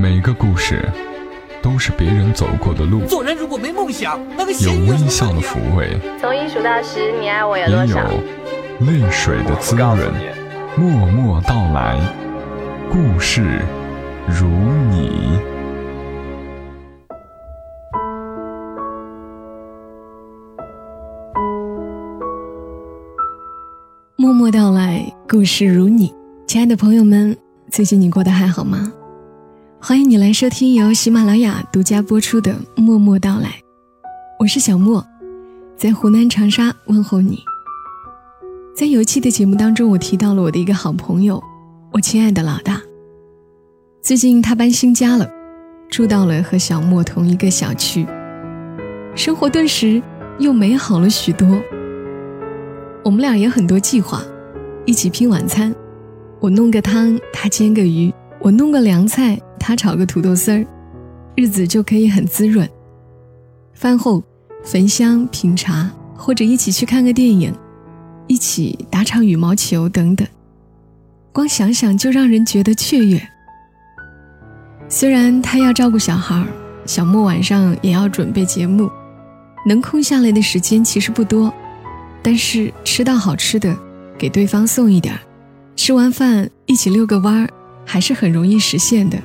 每个故事都是别人走过的路，做人如果没梦想，那个有微笑的抚慰，从一数到十，你爱我有也有？泪水的滋润。默默到来，故事如你。默默到来，故事如你。亲爱的朋友们，最近你过得还好吗？欢迎你来收听由喜马拉雅独家播出的《默默到来》，我是小莫，在湖南长沙问候你。在有一期的节目当中，我提到了我的一个好朋友，我亲爱的老大。最近他搬新家了，住到了和小莫同一个小区，生活顿时又美好了许多。我们俩也很多计划，一起拼晚餐，我弄个汤，他煎个鱼，我弄个凉菜，他炒个土豆丝儿，日子就可以很滋润。饭后焚香品茶，或者一起去看个电影，一起打场羽毛球等等，光想想就让人觉得雀跃。虽然他要照顾小孩，小莫晚上也要准备节目，能空下来的时间其实不多。但是吃到好吃的，给对方送一点儿，吃完饭一起遛个弯儿，还是很容易实现的。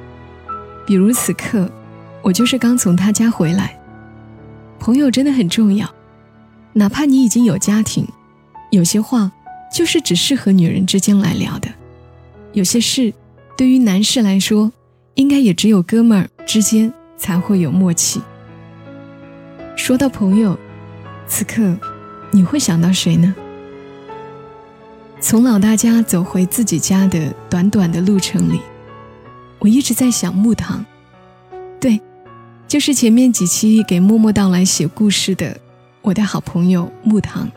比如此刻，我就是刚从他家回来。朋友真的很重要，哪怕你已经有家庭，有些话就是只适合女人之间来聊的，有些事对于男士来说，应该也只有哥们儿之间才会有默契。说到朋友，此刻。你会想到谁呢？从老大家走回自己家的短短的路程里，我一直在想木糖。对，就是前面几期给默默到来写故事的我的好朋友木糖。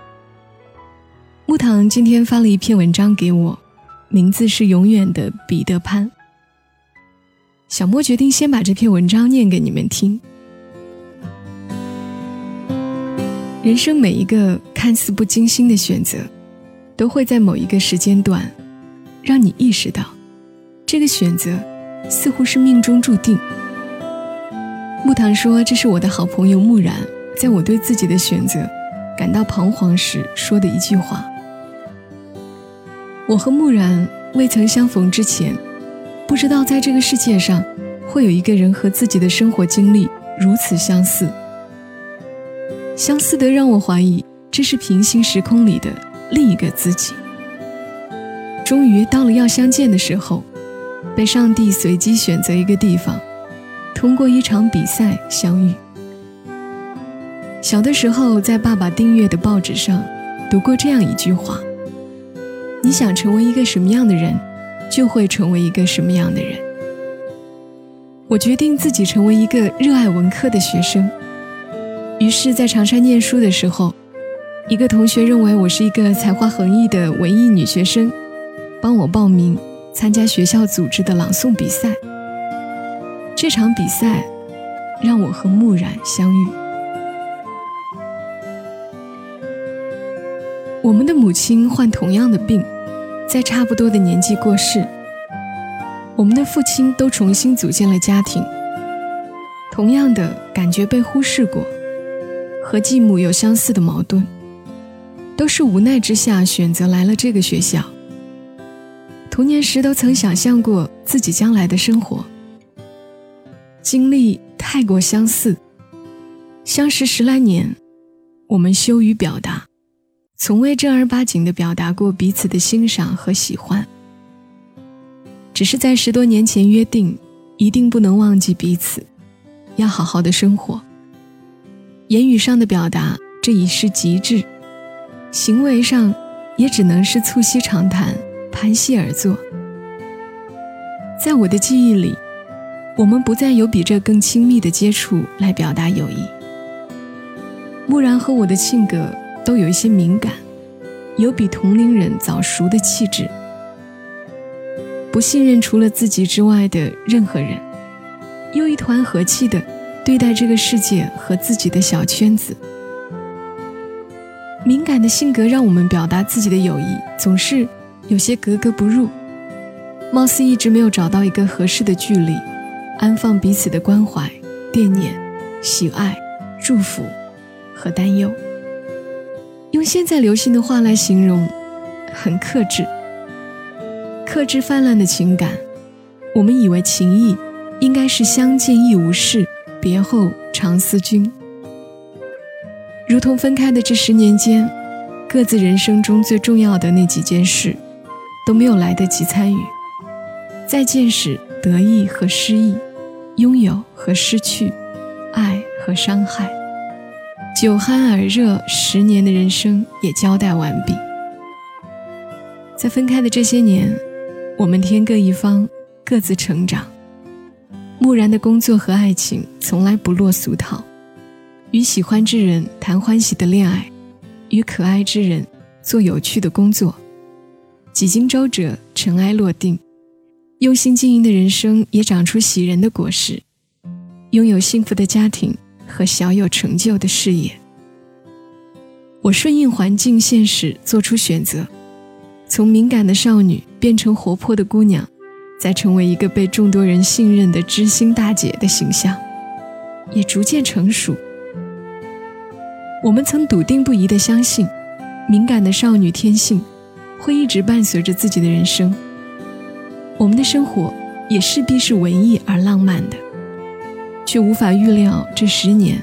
木糖今天发了一篇文章给我，名字是《永远的彼得潘》。小莫决定先把这篇文章念给你们听。人生每一个看似不经心的选择，都会在某一个时间段，让你意识到，这个选择似乎是命中注定。木糖说：“这是我的好朋友木然，在我对自己的选择感到彷徨时说的一句话。我和木然未曾相逢之前，不知道在这个世界上，会有一个人和自己的生活经历如此相似。”相似的让我怀疑，这是平行时空里的另一个自己。终于到了要相见的时候，被上帝随机选择一个地方，通过一场比赛相遇。小的时候，在爸爸订阅的报纸上读过这样一句话：“你想成为一个什么样的人，就会成为一个什么样的人。”我决定自己成为一个热爱文科的学生。于是，在长沙念书的时候，一个同学认为我是一个才华横溢的文艺女学生，帮我报名参加学校组织的朗诵比赛。这场比赛让我和木然相遇。我们的母亲患同样的病，在差不多的年纪过世。我们的父亲都重新组建了家庭，同样的感觉被忽视过。和继母有相似的矛盾，都是无奈之下选择来了这个学校。童年时都曾想象过自己将来的生活，经历太过相似，相识十来年，我们羞于表达，从未正儿八经的表达过彼此的欣赏和喜欢，只是在十多年前约定，一定不能忘记彼此，要好好的生活。言语上的表达，这已是极致；行为上，也只能是促膝长谈、盘膝而坐。在我的记忆里，我们不再有比这更亲密的接触来表达友谊。木然和我的性格都有一些敏感，有比同龄人早熟的气质，不信任除了自己之外的任何人，又一团和气的。对待这个世界和自己的小圈子，敏感的性格让我们表达自己的友谊总是有些格格不入，貌似一直没有找到一个合适的距离，安放彼此的关怀、惦念、喜爱、祝福和担忧。用现在流行的话来形容，很克制。克制泛滥的情感，我们以为情谊应该是相见亦无事，别后常思君。如同分开的这十年间，各自人生中最重要的那几件事，都没有来得及参与。再见时，得意和失意，拥有和失去，爱和伤害。酒酣耳热，十年的人生也交代完毕。在分开的这些年，我们天各一方，各自成长。木然的工作和爱情从来不落俗套，与喜欢之人谈欢喜的恋爱，与可爱之人做有趣的工作。几经周折，尘埃落定。用心经营的人生也长出喜人的果实，拥有幸福的家庭和小有成就的事业。我顺应环境现实做出选择，从敏感的少女变成活泼的姑娘，再成为一个被众多人信任的知心大姐的形象，也逐渐成熟。我们曾笃定不疑地相信，敏感的少女天性会一直伴随着自己的人生。我们的生活也势必是文艺而浪漫的，却无法预料这十年，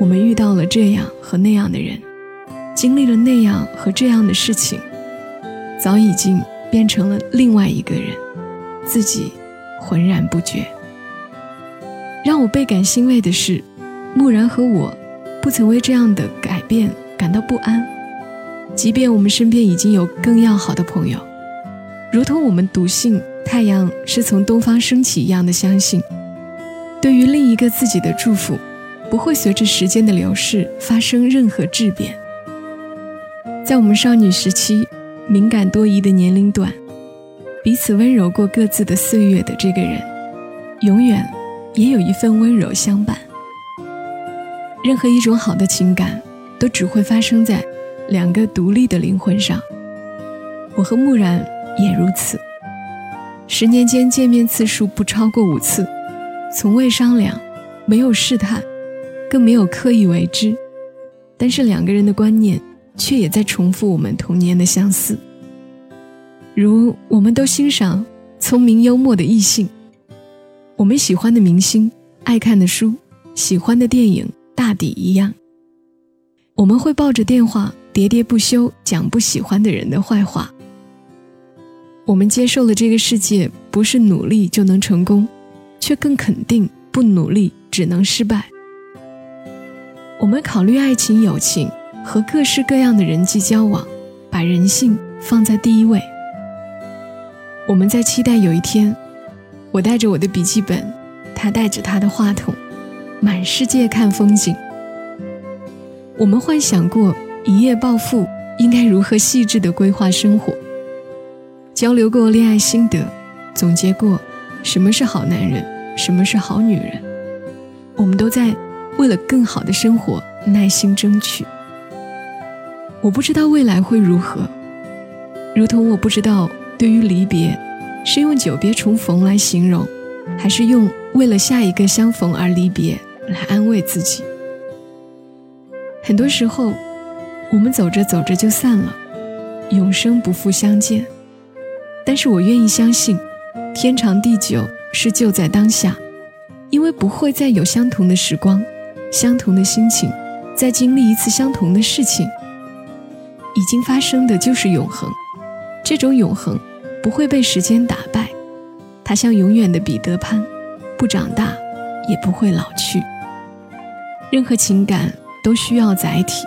我们遇到了这样和那样的人，经历了那样和这样的事情，早已经变成了另外一个人，自己浑然不觉。让我倍感欣慰的是，木然和我不曾为这样的改变感到不安，即便我们身边已经有更要好的朋友。如同我们笃信太阳是从东方升起一样的相信，对于另一个自己的祝福，不会随着时间的流逝发生任何质变。在我们少女时期，敏感多疑的年龄段，彼此温柔过各自的岁月的这个人，永远也有一份温柔相伴。任何一种好的情感，都只会发生在两个独立的灵魂上。我和木然。也如此，十年间见面次数不超过五次，从未商量，没有试探，更没有刻意为之。但是两个人的观念却也在重复我们童年的相似。如我们都欣赏聪明幽默的异性，我们喜欢的明星、爱看的书、喜欢的电影大抵一样。我们会抱着电话喋喋不休讲不喜欢的人的坏话。我们接受了这个世界不是努力就能成功，却更肯定不努力只能失败。我们考虑爱情、友情和各式各样的人际交往，把人性放在第一位。我们在期待有一天，我带着我的笔记本，他带着他的话筒，满世界看风景。我们幻想过一夜暴富应该如何细致的规划生活。交流过恋爱心得，总结过什么是好男人，什么是好女人。我们都在为了更好的生活耐心争取。我不知道未来会如何，如同我不知道对于离别，是用久别重逢来形容，还是用为了下一个相逢而离别来安慰自己。很多时候，我们走着走着就散了，永生不复相见。但是我愿意相信，天长地久是就在当下，因为不会再有相同的时光，相同的心情，再经历一次相同的事情。已经发生的就是永恒，这种永恒不会被时间打败，它像永远的彼得潘，不长大，也不会老去。任何情感都需要载体，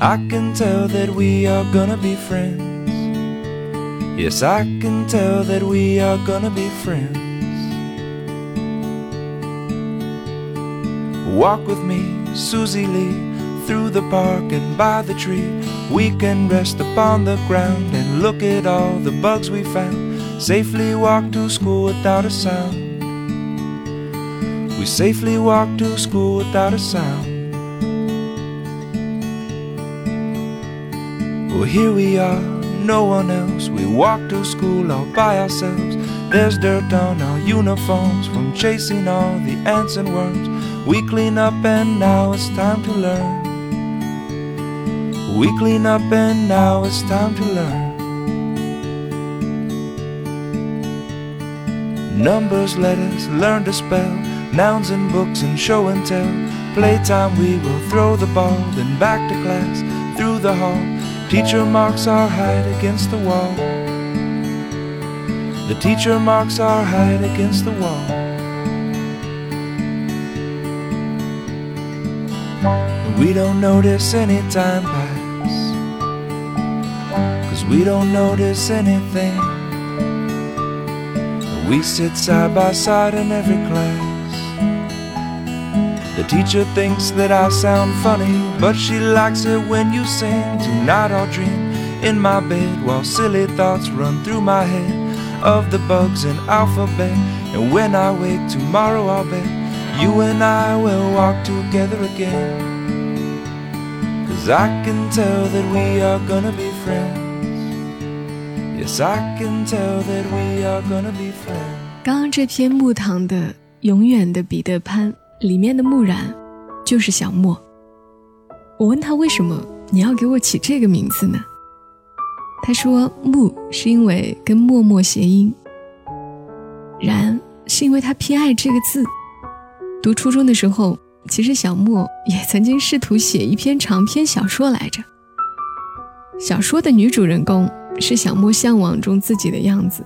I can tell that we are gonna be friends. Yes, I can tell that we are gonna be friends. Walk with me, Susie Lee, through the park and by the tree. We can rest upon the ground and look at all the bugs we found. Safely walk to school without a sound. We safely walk to school without a sound. Well, here we are, no one else. We walk to school all by ourselves. There's dirt on our uniforms from chasing all the ants and worms. We clean up and now it's time to learn. We clean up and now it's time to learn. Numbers, letters, learn to spell, nouns and books and show and tell. Playtime, we will throw the ball, then back to class, through the hall. Teacher marks our height against the wall. The teacher marks our height against the wall. We don't notice any time pass. Cause we don't notice anything. We sit side by side in every class The teacher thinks that I sound funny, but she likes it when you sing. Tonight I'll dream in my bed while silly thoughts run through my head of the bugs in alphabet. And when I wake tomorrow, I'll bet you and I will walk together again. Cause I can tell that we are gonna be friends. Yes, I can tell that we are gonna be friends. 刚刚这篇木糖的《永远的彼得潘》 里面的木然就是小莫。我问他为什么你要给我起这个名字呢？他说木是因为跟默默谐音，然是因为他偏爱这个字。读初中的时候，其实小莫也曾经试图写一篇长篇小说来着。小说的女主人公是小莫向往中自己的样子，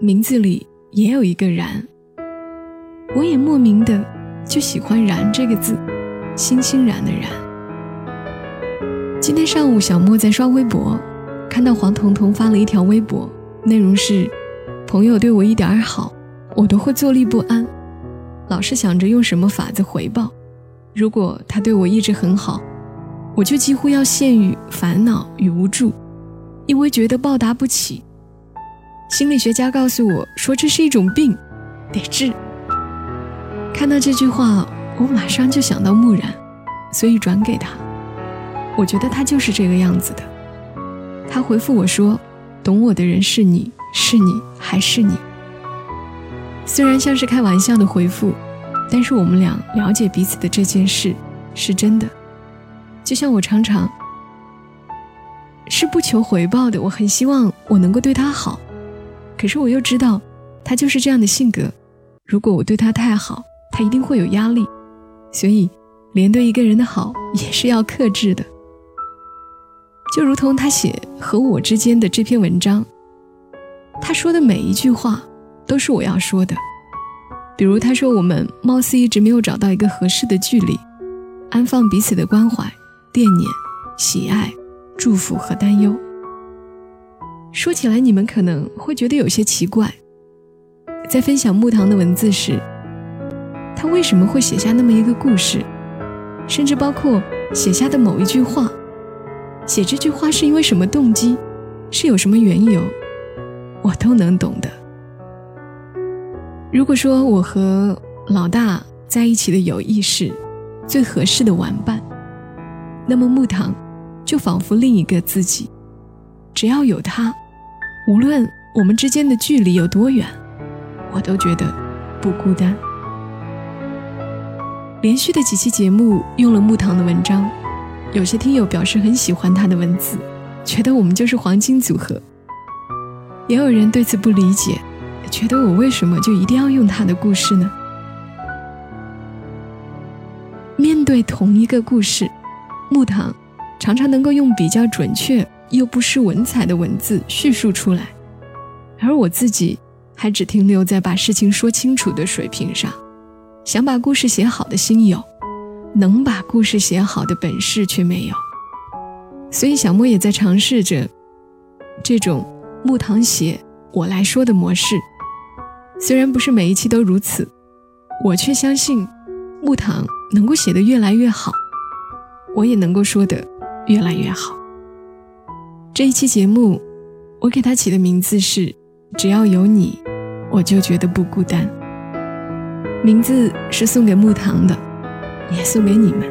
名字里也有一个然。我也莫名的就喜欢“然”这个字，欣欣然的然。今天上午，小莫在刷微博，看到黄彤彤发了一条微博，内容是：朋友对我一点儿好，我都会坐立不安，老是想着用什么法子回报。如果他对我一直很好，我就几乎要陷于烦恼与无助，因为觉得报答不起。心理学家告诉我说这是一种病，得治。看到这句话，我马上就想到木然，所以转给他。我觉得他就是这个样子的。他回复我说：“懂我的人是你，是你，还是你。”虽然像是开玩笑的回复，但是我们俩了解彼此的这件事是真的。就像我常常是不求回报的，我很希望我能够对他好，可是我又知道他就是这样的性格。如果我对他太好，他一定会有压力，所以连对一个人的好也是要克制的。就如同他写和我之间的这篇文章，他说的每一句话都是我要说的。比如他说我们貌似一直没有找到一个合适的距离，安放彼此的关怀、惦念、喜爱、祝福和担忧。说起来你们可能会觉得有些奇怪，在分享木糖的文字时。他为什么会写下那么一个故事，甚至包括写下的某一句话？写这句话是因为什么动机？是有什么缘由？我都能懂的。如果说我和老大在一起的友谊是最合适的玩伴，那么木糖就仿佛另一个自己。只要有他，无论我们之间的距离有多远，我都觉得不孤单。连续的几期节目用了木糖的文章，有些听友表示很喜欢他的文字，觉得我们就是黄金组合。也有人对此不理解，觉得我为什么就一定要用他的故事呢？面对同一个故事，木糖常常能够用比较准确又不失文采的文字叙述出来，而我自己还只停留在把事情说清楚的水平上。想把故事写好的心有，能把故事写好的本事却没有。所以小莫也在尝试着这种木糖写“我来说”的模式。虽然不是每一期都如此，我却相信木糖能够写得越来越好，我也能够说得越来越好。这一期节目，我给它起的名字是“只要有你，我就觉得不孤单”。名字是送给木糖的，也送给你们。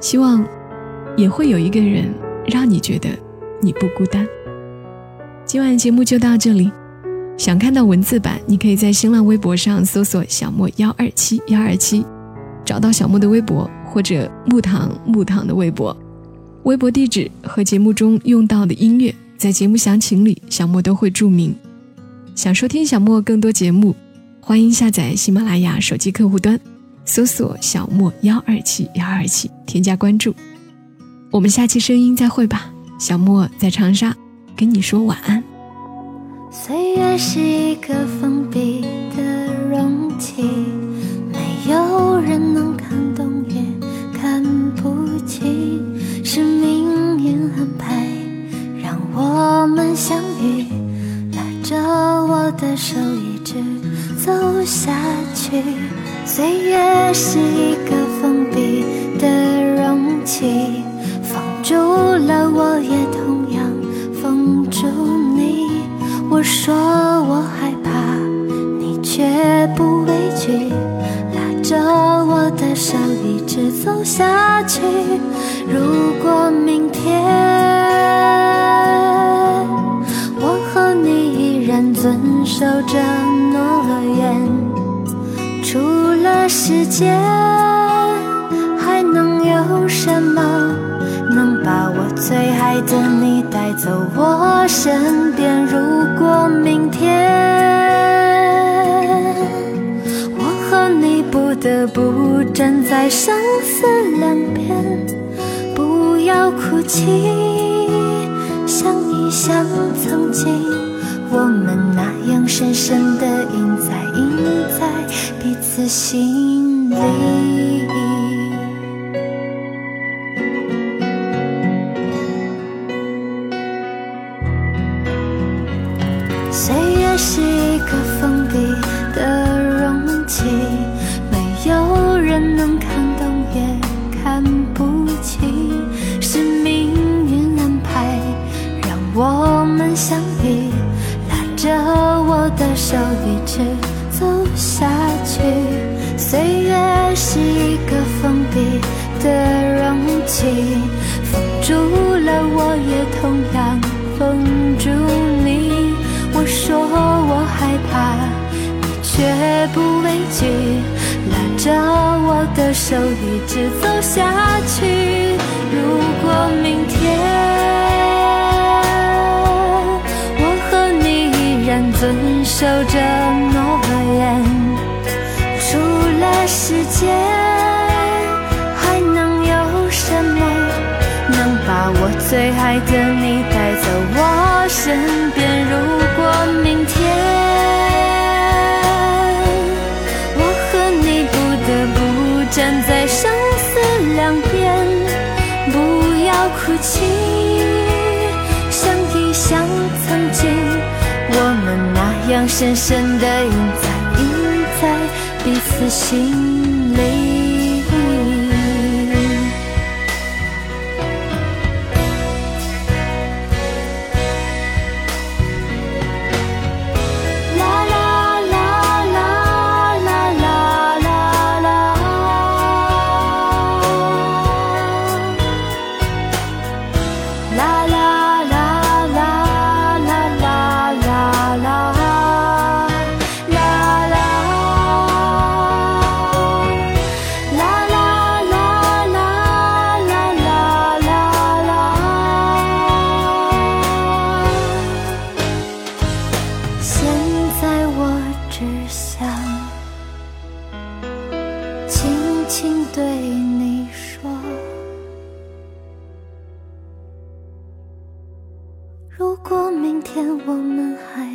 希望也会有一个人让你觉得你不孤单。今晚节目就到这里，想看到文字版，你可以在新浪微博上搜索“小莫幺二七幺二七”，找到小莫的微博或者木糖木糖的微博。微博地址和节目中用到的音乐，在节目详情里小莫都会注明。想收听小莫更多节目。欢迎下载喜马拉雅手机客户端，搜索“小莫幺二七幺二七”，添加关注。我们下期声音再会吧。小莫在长沙跟你说晚安。岁月是一个封闭的容器，没有人能看懂也看不清，是命运安排让我们相遇，拉着我的手。走下去，岁月是一个封闭的容器，封住了我，也同样封住你。我说我害怕，你却不畏惧，拉着我的手一直走下去。如果明天我和你依然遵守着。除了时间，还能有什么能把我最爱的你带走我身边？如果明天我和你不得不站在生死两边，不要哭泣，想一想曾经。我们那样深深的印在印在彼此心里。岁月是一个封闭的容器，没有人能看懂也看不清，是命运安排让我们相遇。的手一直走下去，岁月是一个封闭的容器，封住了我，也同样封住你。我说我害怕，你却不畏惧，拉着我的手一直走下去。如果明天。遵守着诺言，除了时间，还能有什么能把我最爱的你带走我身边？如果明天我和你不得不站在生深深的印在印在彼此心。轻对你说，如果明天我们还。